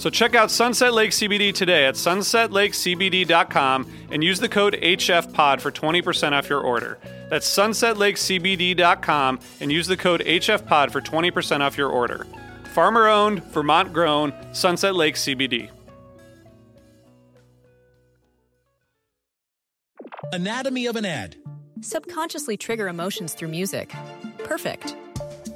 So check out Sunset Lake CBD today at sunsetlakecbd.com and use the code HFPOD for 20% off your order. That's sunsetlakecbd.com and use the code HFPOD for 20% off your order. Farmer owned, Vermont grown, Sunset Lake CBD. Anatomy of an ad. Subconsciously trigger emotions through music. Perfect.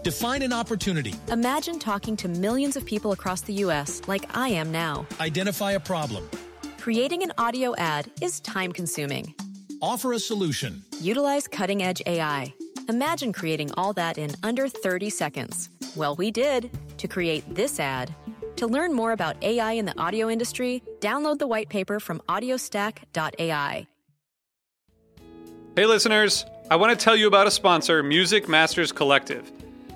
Define an opportunity. Imagine talking to millions of people across the U.S. like I am now. Identify a problem. Creating an audio ad is time consuming. Offer a solution. Utilize cutting edge AI. Imagine creating all that in under 30 seconds. Well, we did to create this ad. To learn more about AI in the audio industry, download the white paper from audiostack.ai. Hey, listeners, I want to tell you about a sponsor, Music Masters Collective.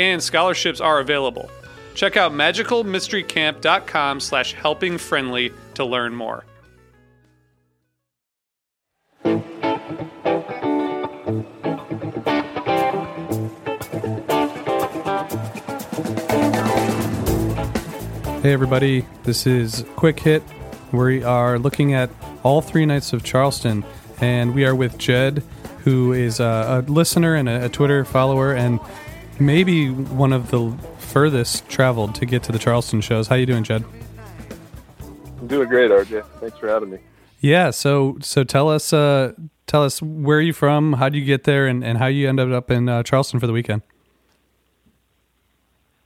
And scholarships are available. Check out magicalmysterycamp.com slash helpingfriendly to learn more. Hey, everybody, this is Quick Hit. We are looking at all three nights of Charleston, and we are with Jed, who is a, a listener and a, a Twitter follower, and maybe one of the furthest traveled to get to the Charleston shows. How you doing, Jed? I'm doing great, RJ. Thanks for having me. Yeah, so so tell us uh, tell us where are you from, how did you get there, and, and how you ended up in uh, Charleston for the weekend.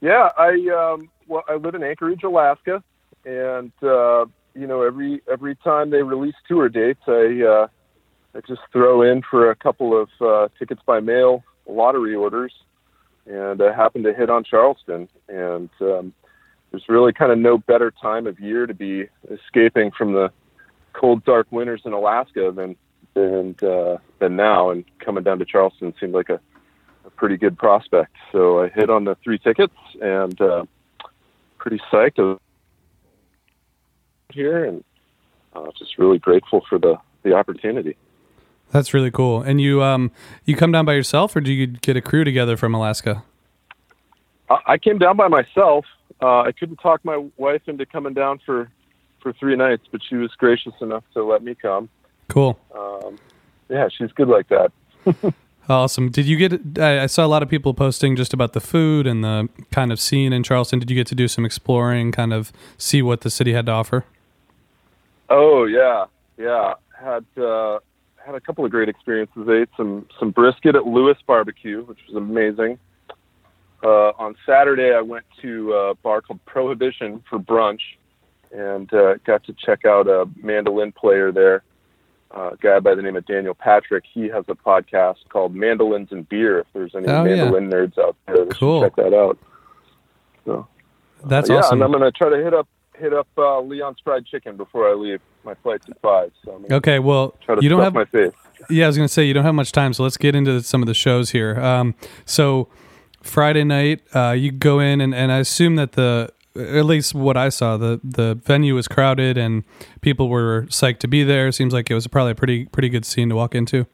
Yeah, I um, well, I live in Anchorage, Alaska, and uh, you know every every time they release tour dates, I uh, I just throw in for a couple of uh, tickets by mail lottery orders, and I happened to hit on Charleston, and um, there's really kind of no better time of year to be escaping from the cold, dark winters in Alaska than than uh, than now, and coming down to Charleston seemed like a a pretty good prospect. So I hit on the three tickets and uh, pretty psyched of here and uh, just really grateful for the, the opportunity. That's really cool. And you um you come down by yourself, or do you get a crew together from Alaska? I, I came down by myself. Uh, I couldn't talk my wife into coming down for for three nights, but she was gracious enough to let me come. Cool. Um, yeah, she's good like that. Awesome. Did you get? I I saw a lot of people posting just about the food and the kind of scene in Charleston. Did you get to do some exploring, kind of see what the city had to offer? Oh yeah, yeah. Had uh, had a couple of great experiences. I ate some some brisket at Lewis Barbecue, which was amazing. Uh, on Saturday, I went to a bar called Prohibition for brunch, and uh, got to check out a mandolin player there, uh, a guy by the name of Daniel Patrick. He has a podcast called Mandolins and Beer. If there's any Oh, yeah. mandolin nerds out there, Cool. check that out. So That's yeah, awesome. and I'm gonna try to hit up hit up uh, Leon's Fried Chicken before I leave. My flight's at five, so Okay, well, try to you don't have my face. Yeah, I was going to say you don't have much time, so let's get into some of the shows here. Um, so Friday night, uh, you go in, and, and I assume that the at least what I saw, the the venue was crowded and people were psyched to be there. Seems like it was probably a pretty pretty good scene to walk into.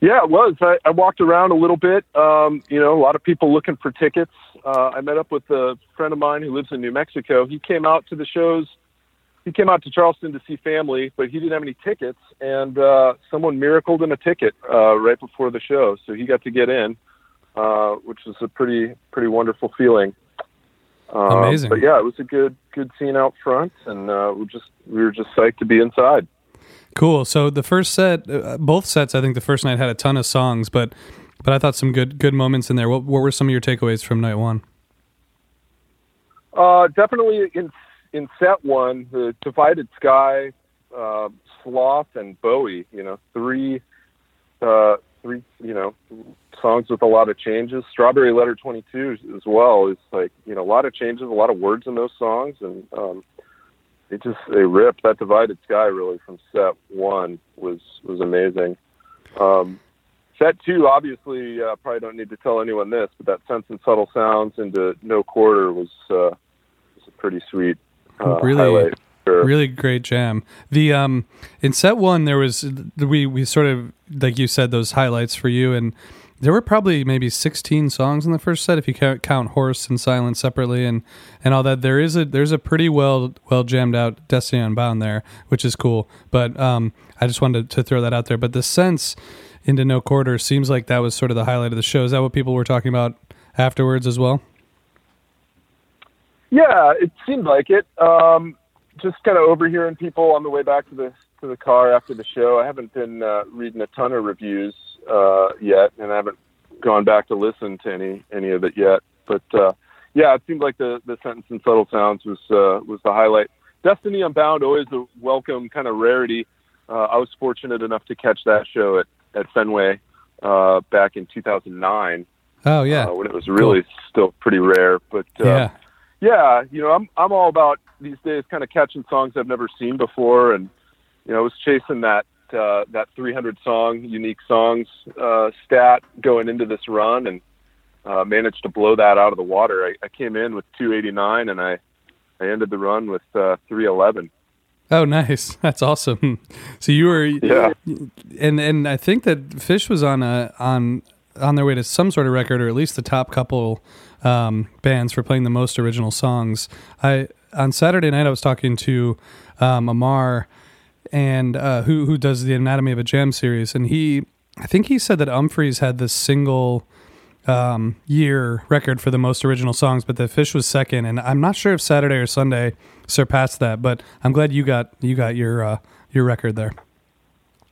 Yeah, it was. I, I walked around a little bit. Um, you know, a lot of people looking for tickets. Uh, I met up with a friend of mine who lives in New Mexico. He came out to the shows. He came out to Charleston to see family, but he didn't have any tickets. And uh, someone miracled him a ticket uh, right before the show, so he got to get in, uh, which was a pretty pretty wonderful feeling. Um, Amazing. But yeah, it was a good good scene out front, and uh, we just we were just psyched to be inside. Cool. So the first set, uh, both sets, I think the first night had a ton of songs, but but I thought some good good moments in there. What, what were some of your takeaways from night one? Uh, definitely in in set one, the Divided Sky, uh, Sloth, and Bowie. You know, three uh, three you know songs with a lot of changes. Strawberry Letter Twenty Two as well is like you know a lot of changes, a lot of words in those songs, and um, they just they ripped that Divided Sky really from set one was was amazing. Um, set two, obviously, uh, probably don't need to tell anyone this, but that Sense and Subtle Sounds into No Quarter was uh, was a pretty sweet uh, Really- highlight. Really great jam. The um in set one there was we we sort of like you said those highlights for you and there were probably maybe 16 songs in the first set if you count, horse and silence separately and and all that. There is a there's a pretty well well jammed out destiny unbound there which is cool. But um i just wanted to throw that out there. But the sense into no quarter seems like that was sort of the highlight of the show. Is that what people were talking about afterwards as well? Yeah, it seemed like it. Um, just kind of overhearing people on the way back to the to the car after the show. I haven't been uh, reading a ton of reviews uh, yet, and I haven't gone back to listen to any any of it yet. But uh, yeah, it seemed like the the sentence and subtle sounds was uh, was the highlight. Destiny Unbound always a welcome kind of rarity. Uh, I was fortunate enough to catch that show at at Fenway uh, back in 2009 oh yeah uh, when it was really still pretty rare. But uh, yeah yeah, you know, I'm I'm all about these days kind of catching songs I've never seen before, and you know, I was chasing that uh, that 300 song unique songs uh, stat going into this run, and uh, managed to blow that out of the water. I, I came in with 289, and I I ended the run with uh, 311. Oh, nice. That's awesome. So you were, Yeah. and and I think that Phish was on a on on their way to some sort of record, or at least the top couple um, bands for playing the most original songs. I on Saturday night I was talking to um, Amar, and uh, who who does the Anatomy of a Jam series, and he I think he said that Umphreys had the single um, year record for the most original songs, but the Phish was second, and I'm not sure if Saturday or Sunday surpassed that. But I'm glad you got you got your uh, your record there.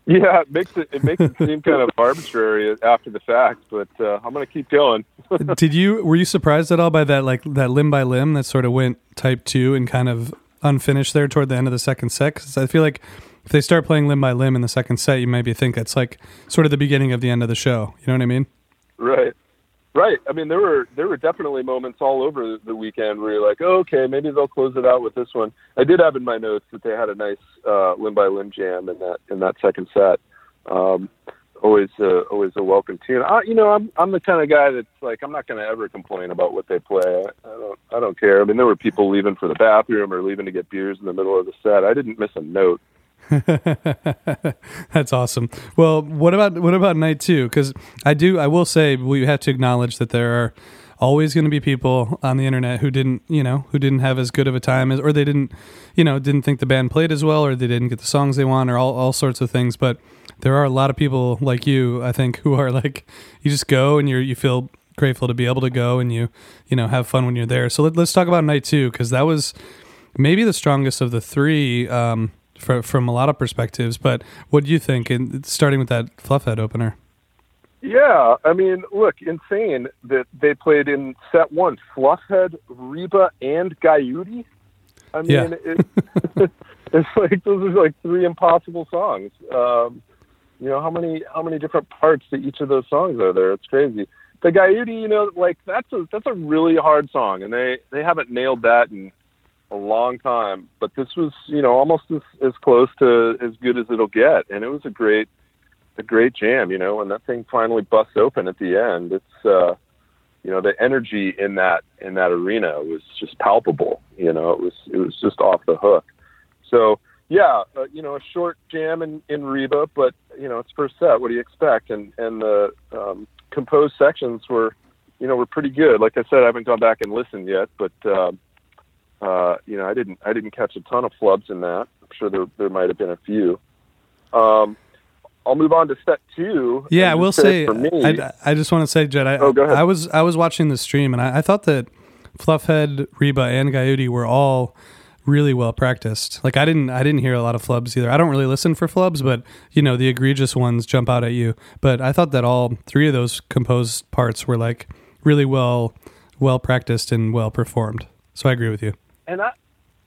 Yeah, it makes it it makes it seem kind of arbitrary after the fact, but uh, I'm gonna keep going. Did you were you surprised at all by that like that limb by limb that sort of went type two and kind of unfinished there toward the end of the second set? 'Cause I feel like if they start playing limb by limb in the second set, you maybe think it's like sort of the beginning of the end of the show. You know what I mean? Right. Right. I mean, there were there were definitely moments all over the weekend where you're like, oh, okay, maybe they'll close it out with this one. I did have in my notes that they had a nice uh, limb by limb jam in that in that second set. Um, always uh, always a welcome tune. I, you know, I'm I'm the kind of guy that's like I'm not going to ever complain about what they play. I, I don't I don't care. I mean, there were people leaving for the bathroom or leaving to get beers in the middle of the set. I didn't miss a note. That's awesome. Well, what about what about night two? Because I do, I will say, we have to acknowledge that there are always going to be people on the internet who didn't, you know, who didn't have as good of a time as, or they didn't, you know, didn't think the band played as well, or they didn't get the songs they want, or all all sorts of things. But there are a lot of people like you, I think, who are like, you just go and you're, you feel grateful to be able to go and you you know have fun when you're there. So let, let's talk about night two because that was maybe the strongest of the three um, for, from a lot of perspectives. But what do you think? Starting with that Fluffhead opener. Yeah, I mean, look, insane that they played in set one Fluffhead, Reba, and Guyute. I mean, Yeah. it, it's like those are like three impossible songs. Um, you know how many how many different parts to each of those songs are there? It's crazy. The Guyute, you know, like that's a that's a really hard song, and they they haven't nailed that in a long time, but this was you know almost as, as close to as good as it'll get, and it was a great a great jam. You know, when that thing finally busts open at the end, it's uh, you know the energy in that in that arena was just palpable. You know, it was it was just off the hook. So yeah, uh, you know, a short jam in, in Reba, but you know, it's first set. What do you expect? And and the um, composed sections were, you know, were pretty good. Like I said, I haven't gone back and listened yet, but uh, uh, you know, I didn't I didn't catch a ton of flubs in that. I'm sure there there might have been a few. Um, I'll move on to set two. Yeah, I will say, for me, I, I just want to say, Jed, I, Oh, go ahead. I was I was watching the stream and I, I thought that Fluffhead, Reba, and Guyute were all really well practiced. Like I didn't I didn't hear a lot of flubs either. I don't really listen for flubs, but you know the egregious ones jump out at you. But I thought that all three of those composed parts were like really well well practiced and well performed. So I agree with you. and I,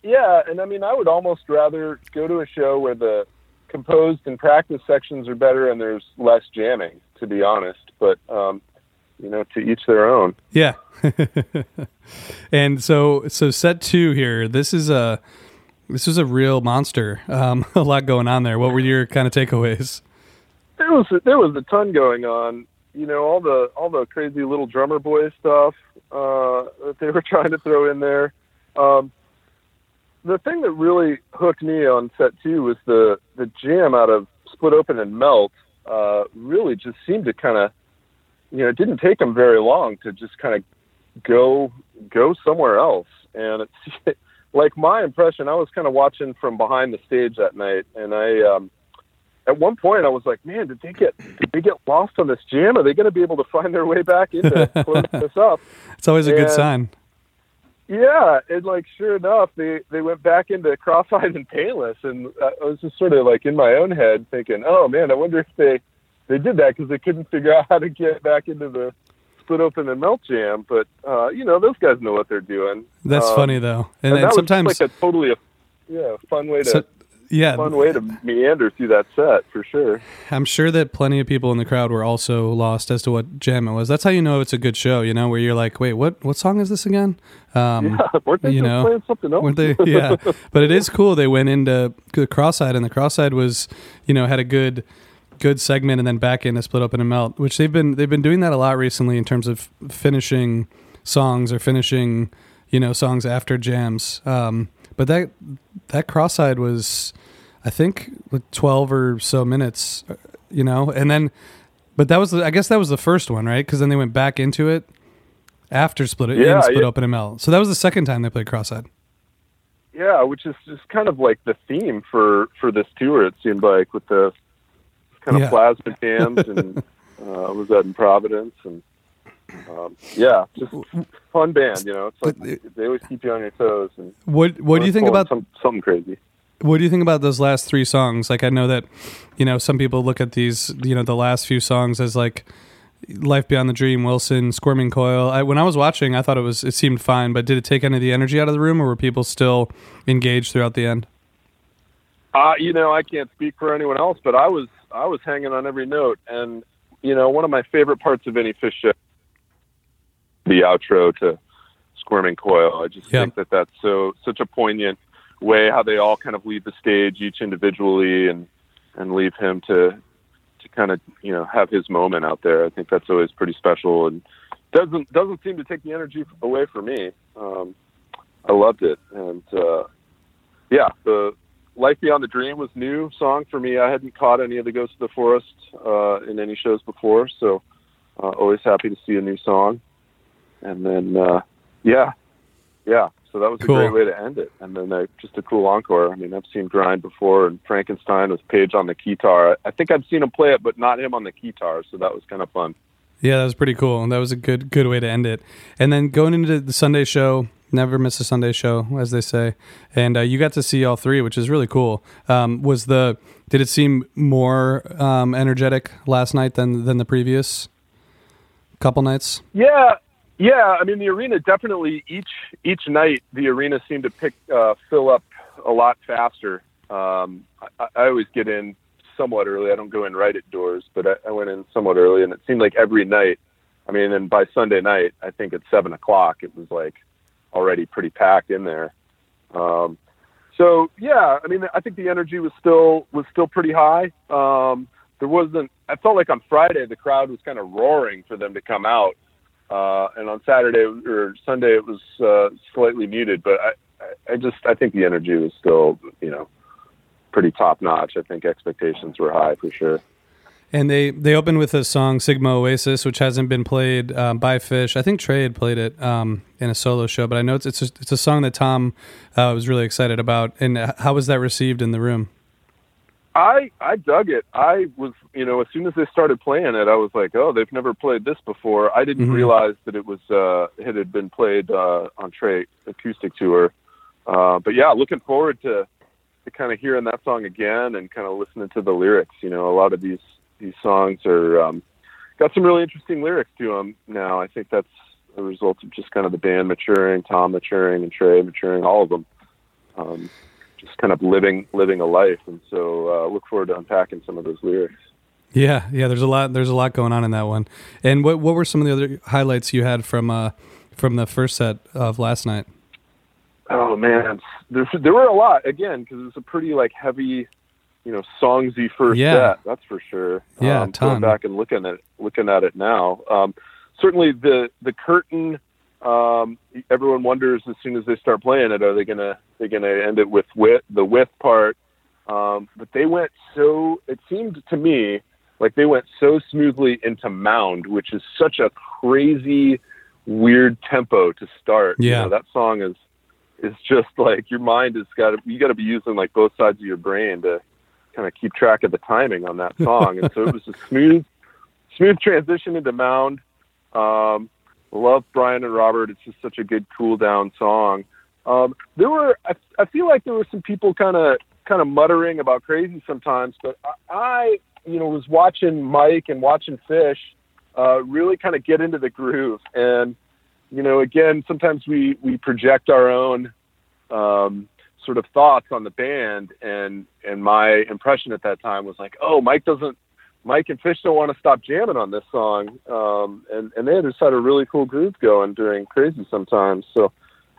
yeah, and I mean, I would almost rather go to a show where the composed and practice sections are better and there's less jamming, to be honest. But um, you know, to each their own. Yeah. and so so set two here. This is a this is a real monster. Um, a lot going on there. What were your kind of takeaways? There was there was a ton going on. You know, all the all the crazy little drummer boy stuff uh, that they were trying to throw in there. Um, the thing that really hooked me on set two was the the jam out of Split Open and Melt. Uh, really, just seemed to kind of, you know, it didn't take them very long to just kind of go go somewhere else. And it's like my impression. I was kind of watching from behind the stage that night, and I. Um, at one point I was like, man, did they get did they get lost on this jam? Are they going to be able to find their way back into closing this up? It's always a good sign. Yeah, and like sure enough, they they went back into cross-eyed and painless, and uh, I was just sort of like in my own head thinking, oh man, I wonder if they they did that because they couldn't figure out how to get back into the split open and melt jam. But uh, you know, those guys know what they're doing. That's Um, funny though. And, And, and sometimes like a totally a yeah fun way to so- yeah, fun way to meander through that set for sure. I'm sure that plenty of people in the crowd were also lost as to what jam it was. That's how you know it's a good show, you know, where you're like, wait, what what song is this again? Um, Yeah, weren't they you know, playing something else? Weren't they? Yeah, but it is cool. They went into the cross-eyed, and the cross-eyed was, you know, had a good, good segment, and then back into split open and melt, which they've been they've been doing that a lot recently in terms of finishing songs or finishing, you know, songs after jams. Um, but that that cross-eyed was, I think, like twelve or so minutes, uh, you know, and then, but that was the, I guess that was the first one, right? Because then they went back into it after split it Yeah, split yeah. open ML. So that was the second time they played cross-eyed. Yeah, which is just kind of like the theme for for this tour. It seemed like with the kind of Yeah. plasma jams and uh, was that in Providence and um, yeah, just fun band. You know, it's like they always keep you on your toes. And What What do you think about some, something crazy? What do you think about those last three songs? Like, I know that, you know, some people look at these, you know, the last few songs as like "Life Beyond the Dream," Wilson, "Squirming Coil." I, when I was watching, I thought it was it seemed fine, but did it take any of the energy out of the room, or were people still engaged throughout the end? Uh, you know, I can't speak for anyone else, but I was I was hanging on every note, and you know, one of my favorite parts of any Phish show, the outro to "Squirming Coil." I just Yeah. think that that's so such a poignant way how they all kind of leave the stage each individually and and leave him to to kind of you know have his moment out there. I think that's always pretty special and doesn't doesn't seem to take the energy away from me. Um, I loved it, and uh, yeah, the Life Beyond the Dream was new song for me. I hadn't caught any of the Ghosts of the Forest uh, in any shows before, so uh, always happy to see a new song. And then, uh, yeah, yeah. So that was Cool. a great way to end it. And then uh, just a cool encore. I mean, I've seen Grind before and Frankenstein with Page on the guitar. I think I've seen him play it, but not him on the guitar. So that was kind of fun. Yeah, that was pretty cool. and That was a good good way to end it. And then going into the Sunday show, never miss a Sunday show, as they say. And uh, you got to see all three, which is really cool. Um, was the did it seem more um, energetic last night than than the previous couple nights? Yeah, yeah. I mean, the arena definitely each each night the arena seemed to pick uh, fill up a lot faster. Um, I, I always get in somewhat early. I don't go in right at doors, but I, I went in somewhat early, and it seemed like every night. I mean, and by Sunday night, I think at seven o'clock, it was like already pretty packed in there. Um, so yeah, I mean, I think the energy was still was still pretty high. Um, there wasn't. I felt like on Friday the crowd was kind of roaring for them to come out, uh, and on Saturday or Sunday it was uh, slightly muted. But I, I just I think the energy was still you know pretty top notch. I think expectations were high for sure. And they they opened with a song Sigma Oasis, which hasn't been played um, by Phish. I think Trey had played it um, in a solo show, but I know it's it's a, it's a song that Tom uh, was really excited about. And how was that received in the room? I I dug it. I was you know as soon as they started playing it, I was like, oh, they've never played this before. I didn't Mhm. realize that it was uh, it had been played uh, on Trey acoustic tour. Uh, but yeah, looking forward to to kind of hearing that song again and kind of listening to the lyrics. You know, a lot of these these songs are um, got some really interesting lyrics to them now. I think that's a result of just kind of the band maturing, Tom maturing, and Trey maturing, all of them. Um, just kind of living living a life, and so uh, look forward to unpacking some of those lyrics. Yeah, yeah. There's a lot. There's a lot going on in that one. And what what were some of the other highlights you had from uh from the first set of last night? Oh man, there there were a lot again because it was a pretty like heavy, you know, songsy first Yeah. set. That's for sure. Yeah, um, ton. going back and looking at looking at it now. Um, certainly the the curtain. Um, everyone wonders as soon as they start playing it, are they gonna they gonna end it with with the with part? Um, but they went so. It seemed to me like they went so smoothly into Mound, which is such a crazy, weird tempo to start. You Yeah. know, that song is is just like your mind has got to you got to be using like both sides of your brain to kind of keep track of the timing on that song. and so it was a smooth, smooth transition into Mound. Um, love Brian and Robert. It's just such a good cool down song. Um, there were I, I feel like there were some people kind of kind of muttering about crazy sometimes, but I, I you know was watching Mike and watching Fish uh, really kind of get into the groove and you know, again, sometimes we we project our own um, sort of thoughts on the band, and and my impression at that time was like, oh, Mike doesn't, Mike and Fish don't want to stop jamming on this song, um, and and they just had a really cool groove going during Crazy sometimes. So,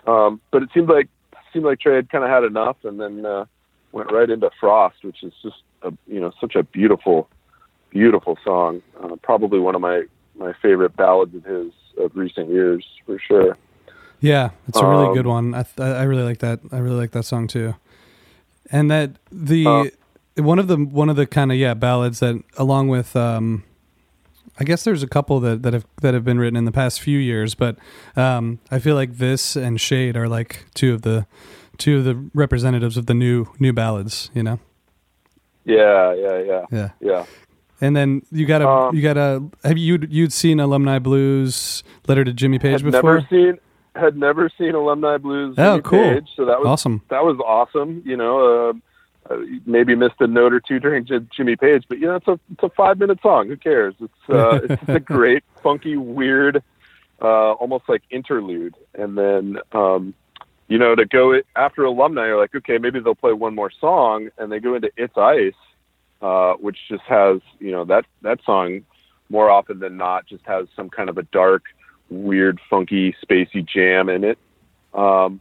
um, but it seemed like seemed like Trey had kind of had enough, and then uh, went right into Frost, which is just a, you know such a beautiful, beautiful song. Uh, probably one of my my favorite ballads of his of recent years for sure. Yeah, it's a really Um, good one. I th- I really like that. I really like that song too. And that the Uh, one of the one of the kind of yeah ballads that along with um I guess there's a couple that, that have that have been written in the past few years, but um I feel like this and Shade are like two of the two of the representatives of the new new ballads, you know. Yeah, yeah, yeah, Yeah. yeah. And then you got a Um, you got a have you you'd seen Alumni Blues letter to Jimmy Page before? never seen had never seen alumni blues. Oh, Jimmy cool. Page, so that was Awesome. that was awesome. You know, uh, maybe missed a note or two during J- Jimmy Page, but you know, it's a it's a five minute song. Who cares? It's uh, it's just a great, funky, weird, uh, almost like interlude. And then, um, you know, to go it, after alumni, you're like, okay, maybe they'll play one more song, and they go into It's Ice, uh, which just has you know that that song more often than not just has some kind of a dark, weird, funky, spacey jam in it. Um,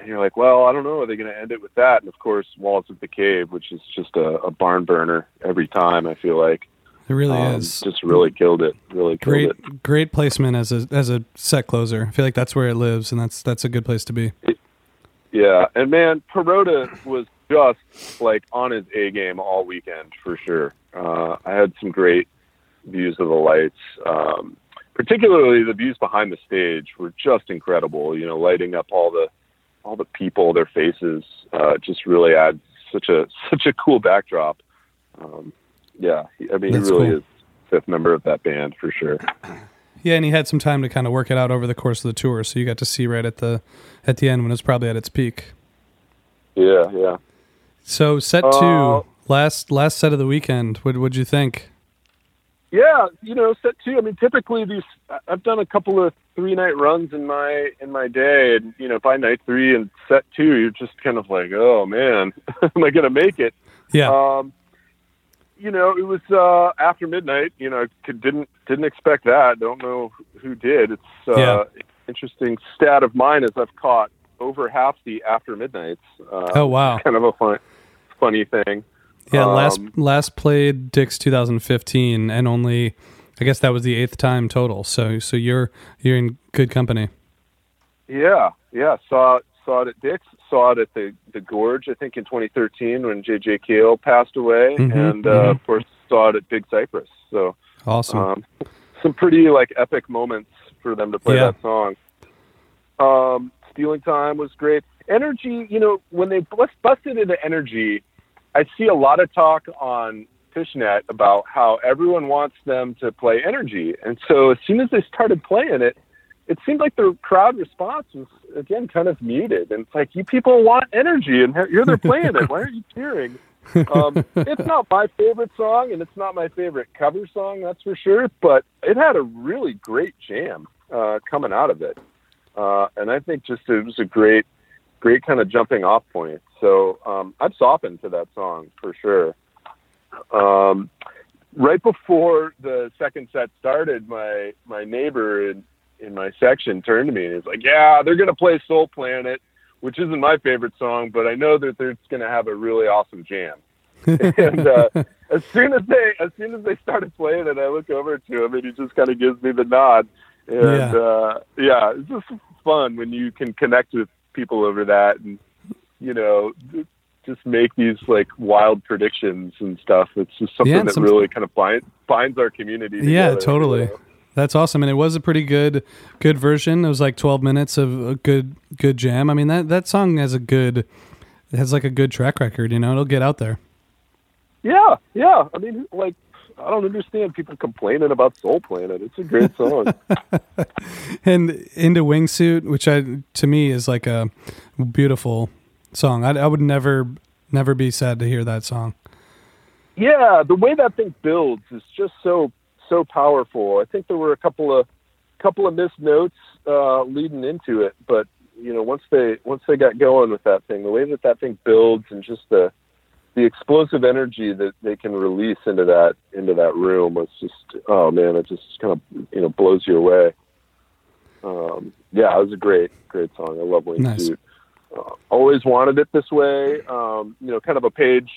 and you're like, well, I don't know. Are they going to end it with that? And of course, Walls of the Cave, which is just a, a barn burner every time. I feel like It really Um, is. just really killed it. Really killed great it. great placement as a as a set closer. I feel like that's where it lives, and that's that's a good place to be. Yeah, and man, Kuroda was just like on his A game all weekend for sure. Uh, I had some great views of the lights, um, particularly the views behind the stage were just incredible. You know, lighting up all the all the people, their faces, uh, just really add such a such a cool backdrop. Um, yeah, I mean, That's he really cool. is fifth member of that band for sure. Yeah, and he had some time to kind of work it out over the course of the tour, so you got to see right at the at the end when it was probably at its peak. Yeah, yeah. So set Uh, two, last last set of the weekend. What would you think? Yeah, you know, set two. I mean, typically these. I've done a couple of three night runs in my in my day, and you know, by night three and set two, you're just kind of like, oh man, am I to make it? Yeah, Um, you know, it was uh, after midnight. You know, could, didn't didn't expect that. Don't know who did. It's uh, Yeah. interesting stat of mine is I've caught over half the after midnights. Uh, Oh, wow. Kind of a fun, funny thing. Yeah, last Um, last played Dick's 2015, and only I guess that was the eighth time total. So so you're you're in good company. Yeah, yeah. Saw saw it at Dick's. Saw it at the the Gorge. I think in 2013 when J.J. Cale passed away, Mhm, and uh, mhm. of course saw it at Big Cypress. So Awesome. um, some pretty like epic moments for them to play Yeah. that song. Um, Stealing Time was great. Energy, you know, when they bust, busted into Energy, I see a lot of talk on Fishnet about how everyone wants them to play Energy, and so as soon as they started playing it, it seemed like the crowd response was again kind of muted. And it's like you people want Energy, and here they're playing it. Why aren't you cheering? um, it's not my favorite song, and it's not my favorite cover song, that's for sure. But it had a really great jam uh, coming out of it, uh, and I think just it was a great, great kind of jumping off point. So um, I've softened to that song for sure. Um, right before the second set started, my my neighbor in in my section turned to me and he's like, "Yeah, they're gonna play Soul Planet." Which isn't my favorite song, but I know that they're going to have a really awesome jam and uh, as soon as they as soon as they started playing it, I look over to him and he just kind of gives me the nod. And Yeah. uh, yeah, it's just fun when you can connect with people over that, and you know, just make these like wild predictions and stuff. It's just something Yeah, that some- really kind of bind, binds our community. yeah, totally. you know? That's awesome, and it was a pretty good good version. It was like 12 minutes of a good good jam. I mean that that song has a good it has like a good track record. You know, it'll get out there. Yeah, yeah. I mean, like. I don't understand people complaining about Soul Planet. It's a great song. and into wingsuit which i to me is like a beautiful song i, I would never never be sad to hear that song Yeah, the way that thing builds is just so so powerful. I think there were a couple of couple of missed notes uh, leading into it, but you know once they once they got going with that thing, the way that that thing builds and just the the explosive energy that they can release into that into that room was just oh man, it just kind of you know blows you away. Um, yeah, it was a great great song. I love Wingsuit. Nice. Uh, always wanted it this way. Um, you know, kind of a page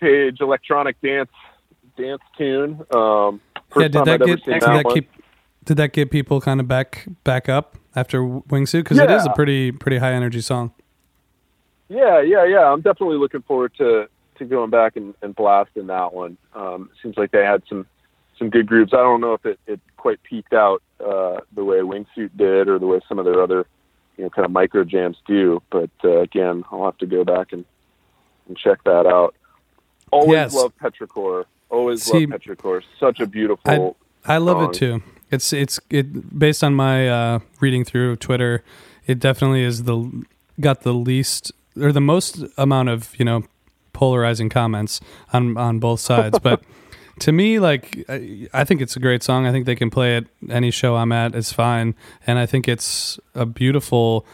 page electronic dance dance tune. Um, yeah did that I'd get did that that keep did that get people kind of back back up after wingsuit because it is a pretty pretty high energy song Yeah, yeah, yeah. I'm definitely looking forward to to going back and, and blasting that one. Um, seems like they had some some good groups. I don't know if it, it quite peaked out uh, the way Wingsuit did or the way some of their other you know kind of micro jams do. But uh, again, I'll have to go back and and check that out. Always Yes. love Petrichor. Always See, love Petrichor. Such a beautiful. I love song. it too. It's it's it based on my uh, reading through Twitter. It definitely is the got the least or the most amount of you know polarizing comments on on both sides. but to me, like I, I think it's a great song. I think they can play it any show I'm at. It's fine, and I think it's a beautiful.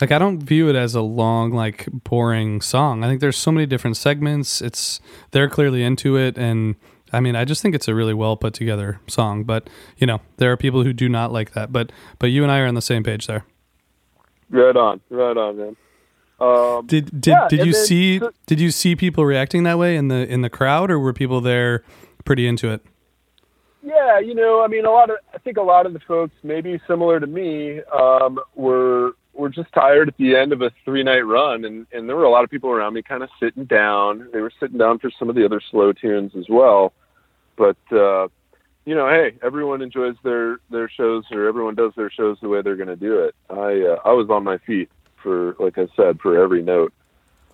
Like I don't view it as a long, like boring song. I think there's so many different segments. It's they're clearly into it, and I mean, I just think it's a really well put together song. But you know, there are people who do not like that. But but you and I are on the same page there. Right on, right on, man. Um, Did did Yeah, did you then- see did you see people reacting that way in the in the crowd, or were people there pretty into it? Yeah, you know, I mean, a lot of I think a lot of the folks, maybe similar to me, um, were were just tired at the end of a three night run, and and there were a lot of people around me, kind of sitting down. They were sitting down for some of the other slow tunes as well, but uh, you know, hey, everyone enjoys their their shows, or everyone does their shows the way they're going to do it. I uh, I was on my feet for, like I said, for every note,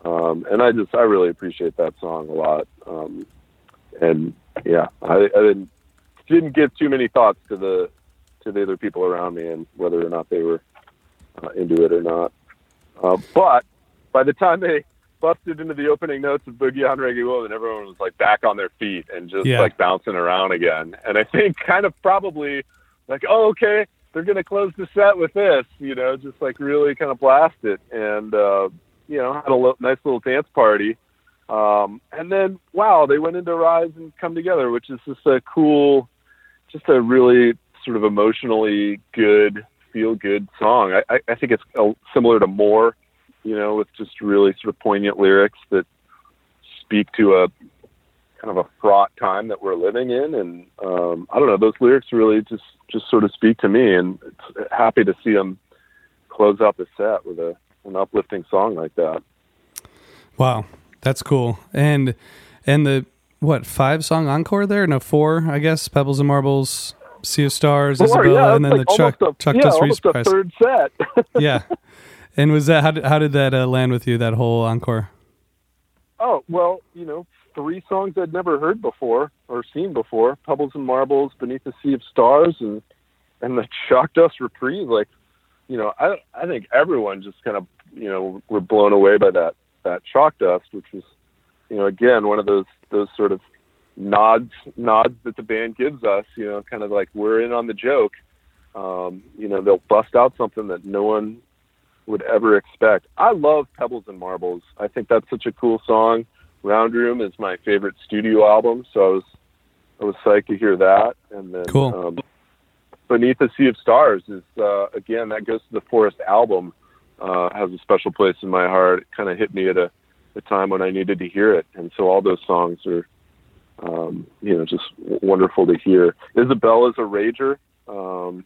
um, and I just I really appreciate that song a lot. Um, and yeah, I, I didn't didn't give too many thoughts to the to the other people around me and whether or not they were uh, into it or not. Uh, but by the time they busted into the opening notes of Boogie on Reggae Woman, everyone was like back on their feet and just Yeah. like bouncing around again. And I think kind of probably like, oh, okay, they're going to close the set with this, you know, just like really kind of blast it. And, uh, you know, had a li- nice little dance party. Um, and then, wow, they went into Rise and Come Together, which is just a cool, just a really sort of emotionally good, feel good song. I, I, think it's uh, similar to More, you know, with just really sort of poignant lyrics that speak to a kind of a fraught time that we're living in. And um, I don't know, those lyrics really just just sort of speak to me, and it's happy to see them close out the set with a an uplifting song like that. Wow, that's cool. And and the what five song encore there? No, four, I guess. Pebbles and Marbles, Sea of Stars, Four, Isabella, yeah, and then like the Chuck a, Chuck yeah, Dust almost a third set. yeah. And was that how did, how did that uh, land with you? That whole encore. Oh well, you know, three songs I'd never heard before or seen before: "Pebbles and Marbles," "Beneath the Sea of Stars," and and the Chalk Dust reprise. Like, you know, I I think everyone just kind of you know were blown away by that that Chalk Dust, which was you know again one of those those sort of nods nods that the band gives us. You know, kind of like we're in on the joke. Um, you know, they'll bust out something that no one would ever expect. I love Pebbles and Marbles. I think that's such a cool song. Round Room is my favorite studio album, so I was I was psyched to hear that. And then Cool. um, Beneath the Sea of Stars is uh, again that goes to the Forest album. Uh, has a special place in my heart. It kind of hit me at a, a time when I needed to hear it, and so all those songs are, um, you know, just wonderful to hear. Isabella's a rager. Um,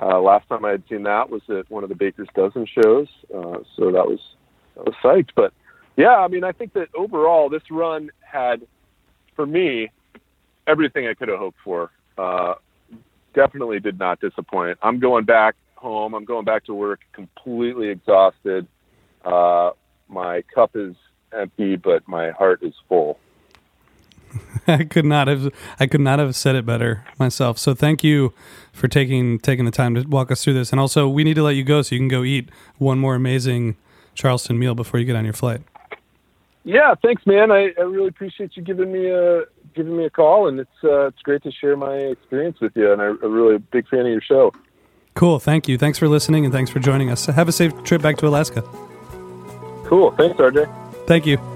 uh, last time I had seen that was at one of the Baker's Dozen shows, uh, so that was that was psyched. But yeah, I mean, I think that overall this run had, for me, everything I could have hoped for. Uh, definitely did not disappoint. I'm going back home. I'm going back to work completely exhausted. Uh, my cup is empty, but my heart is full. I could not have I could not have said it better myself. So thank you for taking taking the time to walk us through this. And also we need to let you go so you can go eat one more amazing Charleston meal before you get on your flight. Yeah, thanks, man. I, I really appreciate you giving me a giving me a call, and it's uh, it's great to share my experience with you. And I, I'm really a big fan of your show. Cool. Thank you. Thanks for listening and thanks for joining us. Have a safe trip back to Alaska. Cool. Thanks, RJ. Thank you.